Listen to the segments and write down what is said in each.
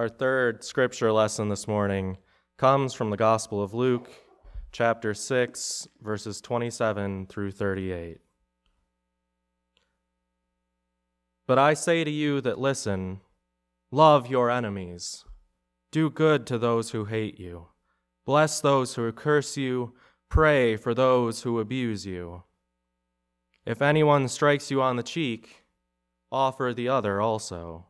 Our third scripture lesson this morning comes from the Gospel of Luke, chapter 6, verses 27 through 38. But I say to you that listen, love your enemies, do good to those who hate you, bless those who curse you, pray for those who abuse you. If anyone strikes you on the cheek, offer the other also.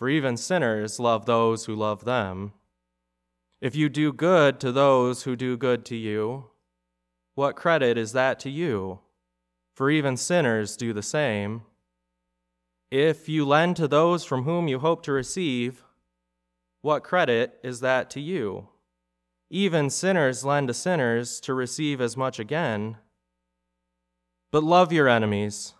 For even sinners love those who love them. If you do good to those who do good to you, what credit is that to you? For even sinners do the same. If you lend to those from whom you hope to receive, what credit is that to you? Even sinners lend to sinners to receive as much again. But love your enemies,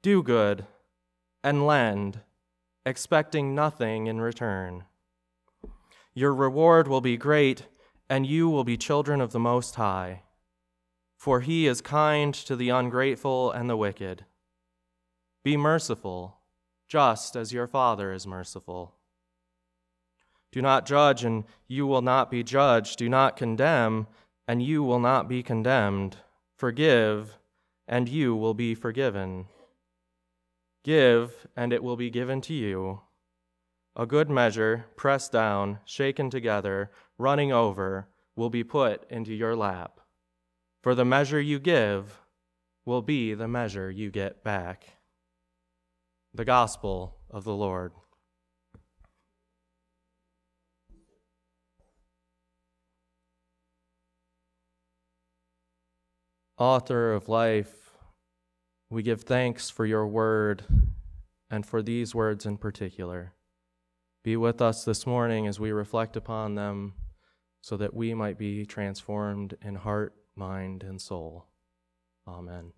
do good, and lend, expecting nothing in return. Your reward will be great, and you will be children of the Most High. For he is kind to the ungrateful and the wicked. Be merciful, just as your Father is merciful. Do not judge, and you will not be judged. Do not condemn, and you will not be condemned. Forgive, and you will be forgiven. Give, and it will be given to you. A good measure, pressed down, shaken together, running over, will be put into your lap. For the measure you give will be the measure you get back. The Gospel of the Lord. Author of life, we give thanks for your word and for these words in particular. Be with us this morning as we reflect upon them so that we might be transformed in heart, mind, and soul. Amen.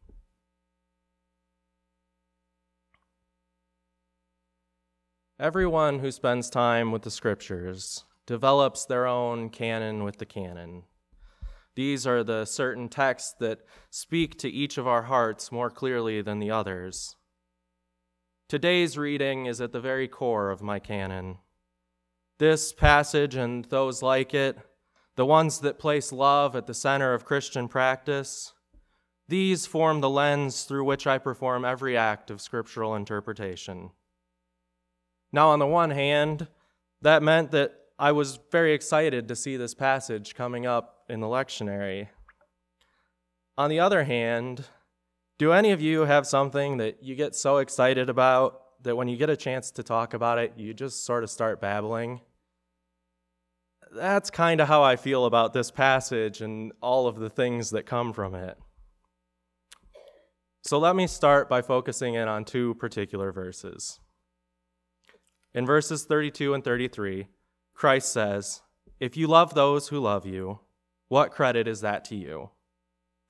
Everyone who spends time with the scriptures develops their own canon with the canon. These are the certain texts that speak to each of our hearts more clearly than the others. Today's reading is at the very core of my canon. This passage and those like it, the ones that place love at the center of Christian practice, these form the lens through which I perform every act of scriptural interpretation. Now, on the one hand, that meant that I was very excited to see this passage coming up in the lectionary. On the other hand, do any of you have something that you get so excited about that when you get a chance to talk about it, you just sort of start babbling? That's kind of how I feel about this passage and all of the things that come from it. So let me start by focusing in on two particular verses. In verses 32 and 33, Christ says, If you love those who love you, what credit is that to you?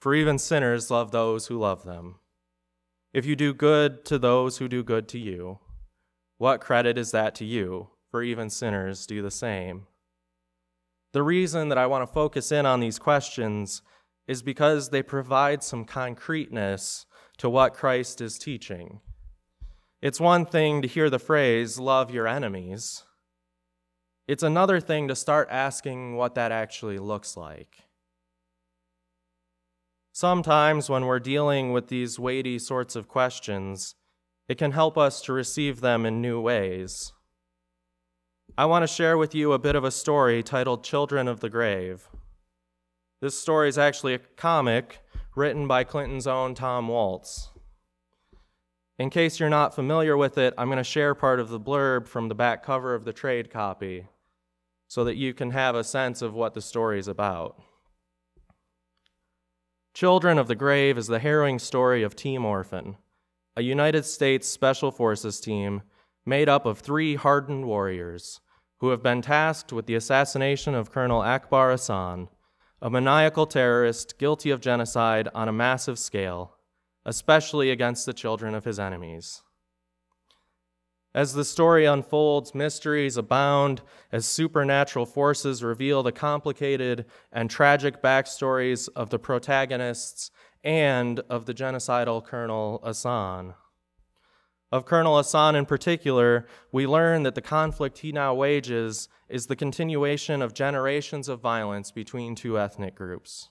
For even sinners love those who love them. If you do good to those who do good to you, what credit is that to you? For even sinners do the same. The reason that I want to focus in on these questions is because they provide some concreteness to what Christ is teaching. It's one thing to hear the phrase, love your enemies. It's another thing to start asking what that actually looks like. Sometimes, when we're dealing with these weighty sorts of questions, it can help us to receive them in new ways. I want to share with you a bit of a story titled Children of the Grave. This story is actually a comic written by Clinton's own Tom Waltz. In case you're not familiar with it, I'm going to share part of the blurb from the back cover of the trade copy so that you can have a sense of what the story is about. Children of the Grave is the harrowing story of Team Orphan, a United States Special Forces team made up of three hardened warriors who have been tasked with the assassination of Colonel Akbar Ahsan, a maniacal terrorist guilty of genocide on a massive scale, especially against the children of his enemies. As the story unfolds, mysteries abound as supernatural forces reveal the complicated and tragic backstories of the protagonists and of the genocidal Colonel Ahsan. Of Colonel Ahsan in particular, we learn that the conflict he now wages is the continuation of generations of violence between two ethnic groups.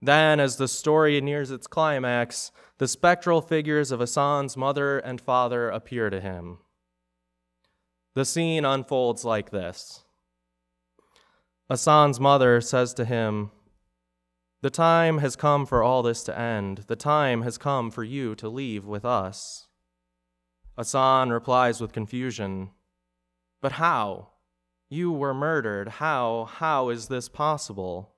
Then, as the story nears its climax, the spectral figures of Ahsan's mother and father appear to him. The scene unfolds like this Ahsan's mother says to him, The time has come for all this to end. The time has come for you to leave with us. Ahsan replies with confusion, But how? You were murdered. How? How is this possible?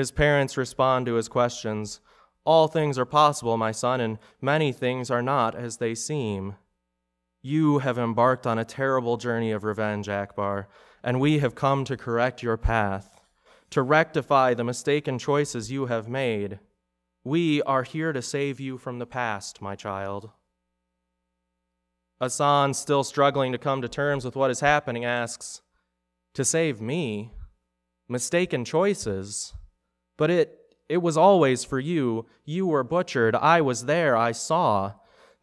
His parents respond to his questions All things are possible, my son, and many things are not as they seem. You have embarked on a terrible journey of revenge, Akbar, and we have come to correct your path, to rectify the mistaken choices you have made. We are here to save you from the past, my child. Ahsan, still struggling to come to terms with what is happening, asks, To save me? Mistaken choices? But it, it was always for you. You were butchered. I was there. I saw.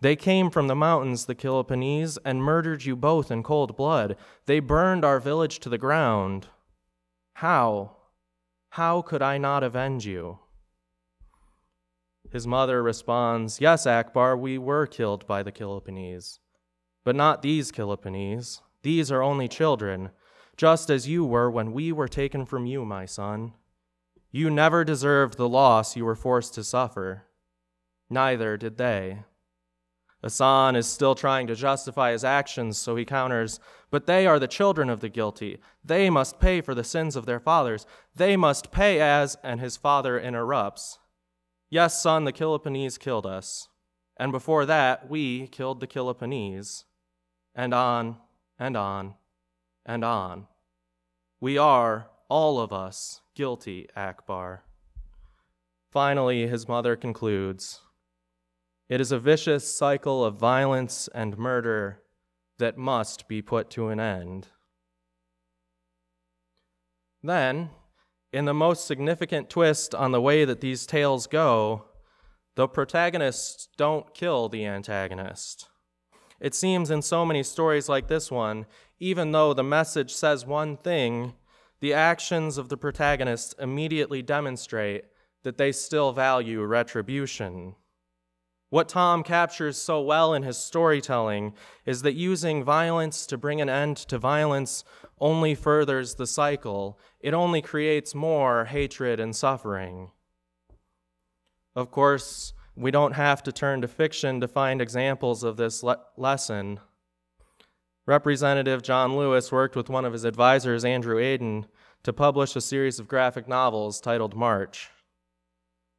They came from the mountains, the Kilopanese, and murdered you both in cold blood. They burned our village to the ground. How? How could I not avenge you? His mother responds, Yes, Akbar, we were killed by the Kilopanese. But not these Kilopanese. These are only children, just as you were when we were taken from you, my son. You never deserved the loss you were forced to suffer. Neither did they. Ahsan is still trying to justify his actions, so he counters, But they are the children of the guilty. They must pay for the sins of their fathers. They must pay as, and his father interrupts. Yes, son, the Kilopanese killed us. And before that, we killed the Kilopanese and on and on and on. We are, all of us, guilty, Akbar. Finally, his mother concludes It is a vicious cycle of violence and murder that must be put to an end. Then, in the most significant twist on the way that these tales go, the protagonists don't kill the antagonist. It seems in so many stories like this one, even though the message says one thing, the actions of the protagonists immediately demonstrate that they still value retribution. What Tom captures so well in his storytelling is that using violence to bring an end to violence only furthers the cycle. It only creates more hatred and suffering. Of course, we don't have to turn to fiction to find examples of this le- lesson. Representative John Lewis worked with one of his advisors, Andrew Aydin, to publish a series of graphic novels titled March.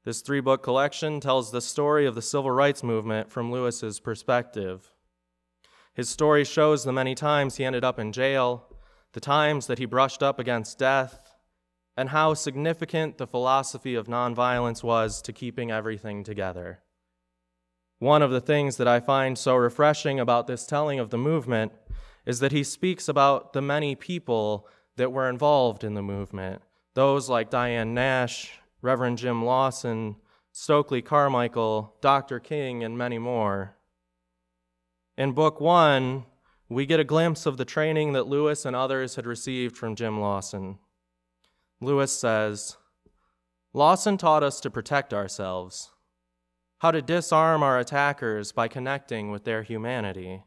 This three book collection tells the story of the civil rights movement from Lewis's perspective. His story shows the many times he ended up in jail, the times that he brushed up against death, and how significant the philosophy of nonviolence was to keeping everything together. One of the things that I find so refreshing about this telling of the movement is that he speaks about the many people that were involved in the movement, those like Diane Nash, Reverend Jim Lawson, Stokely Carmichael, Dr. King, and many more. In Book One, we get a glimpse of the training that Lewis and others had received from Jim Lawson. Lewis says Lawson taught us to protect ourselves, how to disarm our attackers by connecting with their humanity,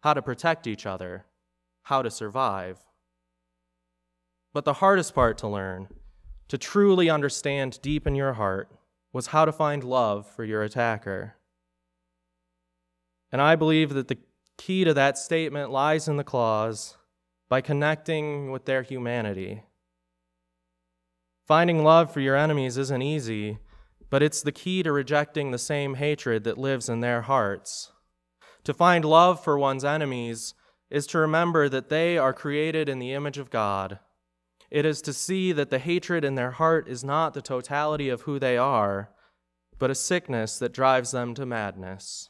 how to protect each other, how to survive. But the hardest part to learn, to truly understand deep in your heart, was how to find love for your attacker. And I believe that the key to that statement lies in the clause by connecting with their humanity. Finding love for your enemies isn't easy, but it's the key to rejecting the same hatred that lives in their hearts. To find love for one's enemies is to remember that they are created in the image of God. It is to see that the hatred in their heart is not the totality of who they are, but a sickness that drives them to madness.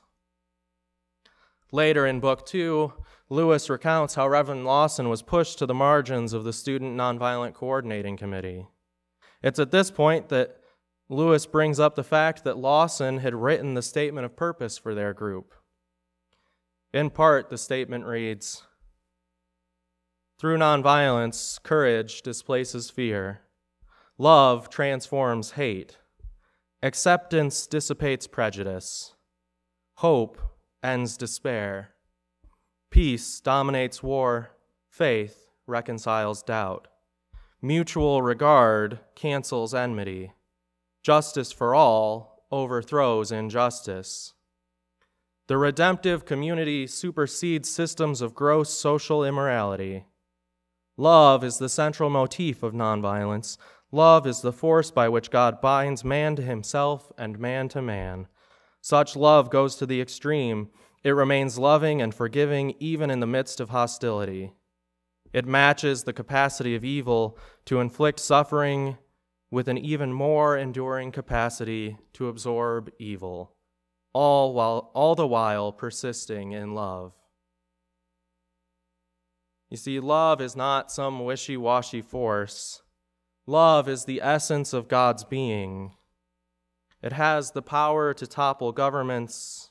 Later in Book 2, Lewis recounts how Reverend Lawson was pushed to the margins of the Student Nonviolent Coordinating Committee. It's at this point that Lewis brings up the fact that Lawson had written the statement of purpose for their group. In part, the statement reads Through nonviolence, courage displaces fear, love transforms hate, acceptance dissipates prejudice, hope ends despair. Peace dominates war, faith reconciles doubt. Mutual regard cancels enmity. Justice for all overthrows injustice. The redemptive community supersedes systems of gross social immorality. Love is the central motif of nonviolence. Love is the force by which God binds man to himself and man to man. Such love goes to the extreme it remains loving and forgiving even in the midst of hostility. It matches the capacity of evil to inflict suffering with an even more enduring capacity to absorb evil, all, while, all the while persisting in love. You see, love is not some wishy washy force. Love is the essence of God's being. It has the power to topple governments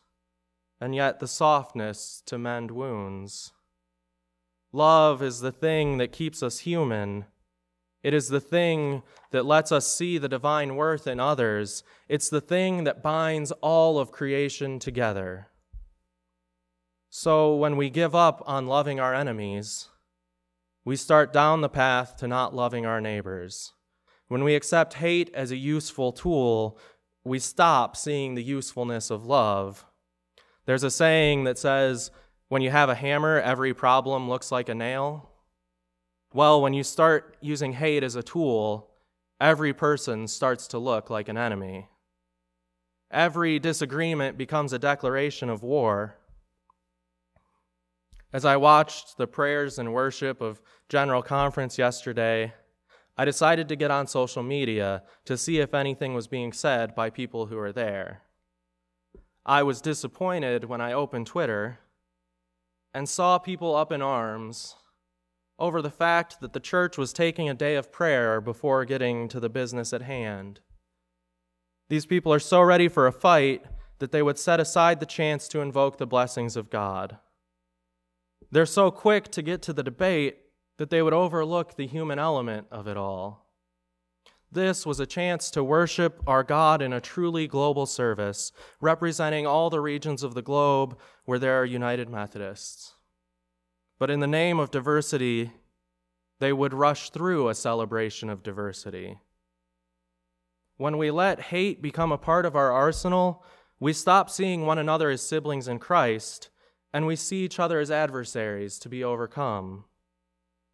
and yet the softness to mend wounds. Love is the thing that keeps us human. It is the thing that lets us see the divine worth in others. It's the thing that binds all of creation together. So when we give up on loving our enemies, we start down the path to not loving our neighbors. When we accept hate as a useful tool, we stop seeing the usefulness of love there's a saying that says, when you have a hammer, every problem looks like a nail. Well, when you start using hate as a tool, every person starts to look like an enemy. Every disagreement becomes a declaration of war. As I watched the prayers and worship of General Conference yesterday, I decided to get on social media to see if anything was being said by people who were there. I was disappointed when I opened Twitter and saw people up in arms over the fact that the church was taking a day of prayer before getting to the business at hand. These people are so ready for a fight that they would set aside the chance to invoke the blessings of God. They're so quick to get to the debate that they would overlook the human element of it all. This was a chance to worship our God in a truly global service, representing all the regions of the globe where there are United Methodists. But in the name of diversity, they would rush through a celebration of diversity. When we let hate become a part of our arsenal, we stop seeing one another as siblings in Christ, and we see each other as adversaries to be overcome.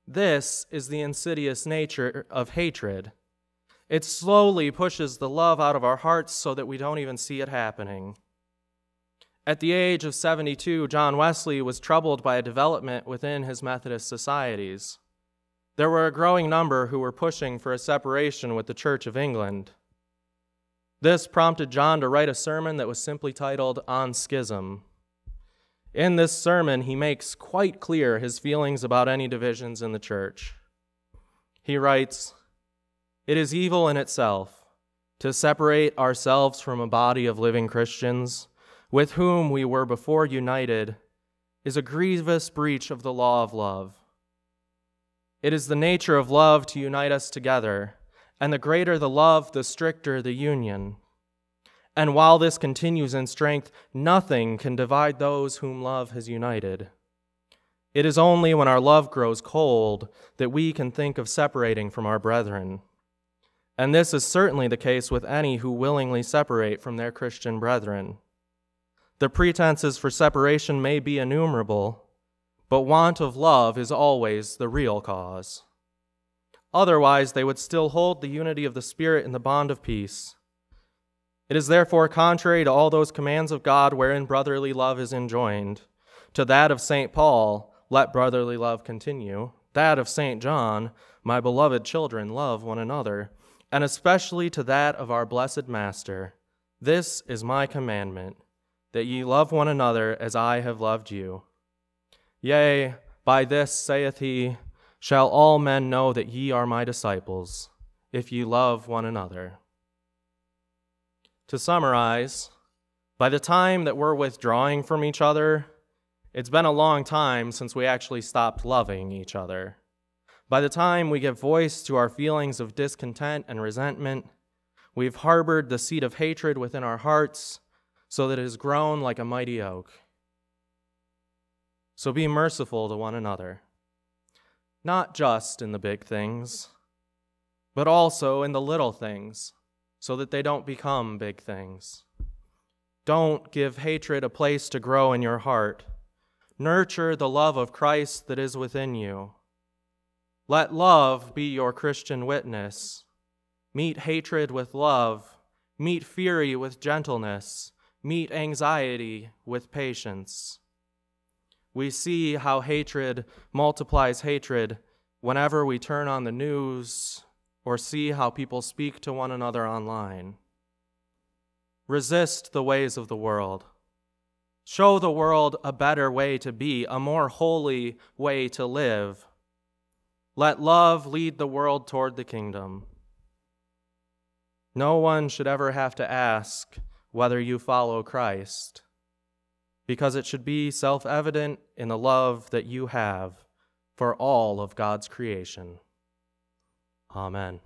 This is the insidious nature of hatred. It slowly pushes the love out of our hearts so that we don't even see it happening. At the age of 72, John Wesley was troubled by a development within his Methodist societies. There were a growing number who were pushing for a separation with the Church of England. This prompted John to write a sermon that was simply titled On Schism. In this sermon, he makes quite clear his feelings about any divisions in the church. He writes, it is evil in itself to separate ourselves from a body of living Christians with whom we were before united is a grievous breach of the law of love. It is the nature of love to unite us together, and the greater the love, the stricter the union. And while this continues in strength, nothing can divide those whom love has united. It is only when our love grows cold that we can think of separating from our brethren. And this is certainly the case with any who willingly separate from their Christian brethren. The pretenses for separation may be innumerable, but want of love is always the real cause. Otherwise, they would still hold the unity of the Spirit in the bond of peace. It is therefore contrary to all those commands of God wherein brotherly love is enjoined, to that of St. Paul let brotherly love continue. That of St. John, my beloved children, love one another, and especially to that of our blessed Master. This is my commandment, that ye love one another as I have loved you. Yea, by this, saith he, shall all men know that ye are my disciples, if ye love one another. To summarize, by the time that we're withdrawing from each other, it's been a long time since we actually stopped loving each other. By the time we give voice to our feelings of discontent and resentment, we've harbored the seed of hatred within our hearts so that it has grown like a mighty oak. So be merciful to one another, not just in the big things, but also in the little things, so that they don't become big things. Don't give hatred a place to grow in your heart Nurture the love of Christ that is within you. Let love be your Christian witness. Meet hatred with love. Meet fury with gentleness. Meet anxiety with patience. We see how hatred multiplies hatred whenever we turn on the news or see how people speak to one another online. Resist the ways of the world. Show the world a better way to be, a more holy way to live. Let love lead the world toward the kingdom. No one should ever have to ask whether you follow Christ, because it should be self evident in the love that you have for all of God's creation. Amen.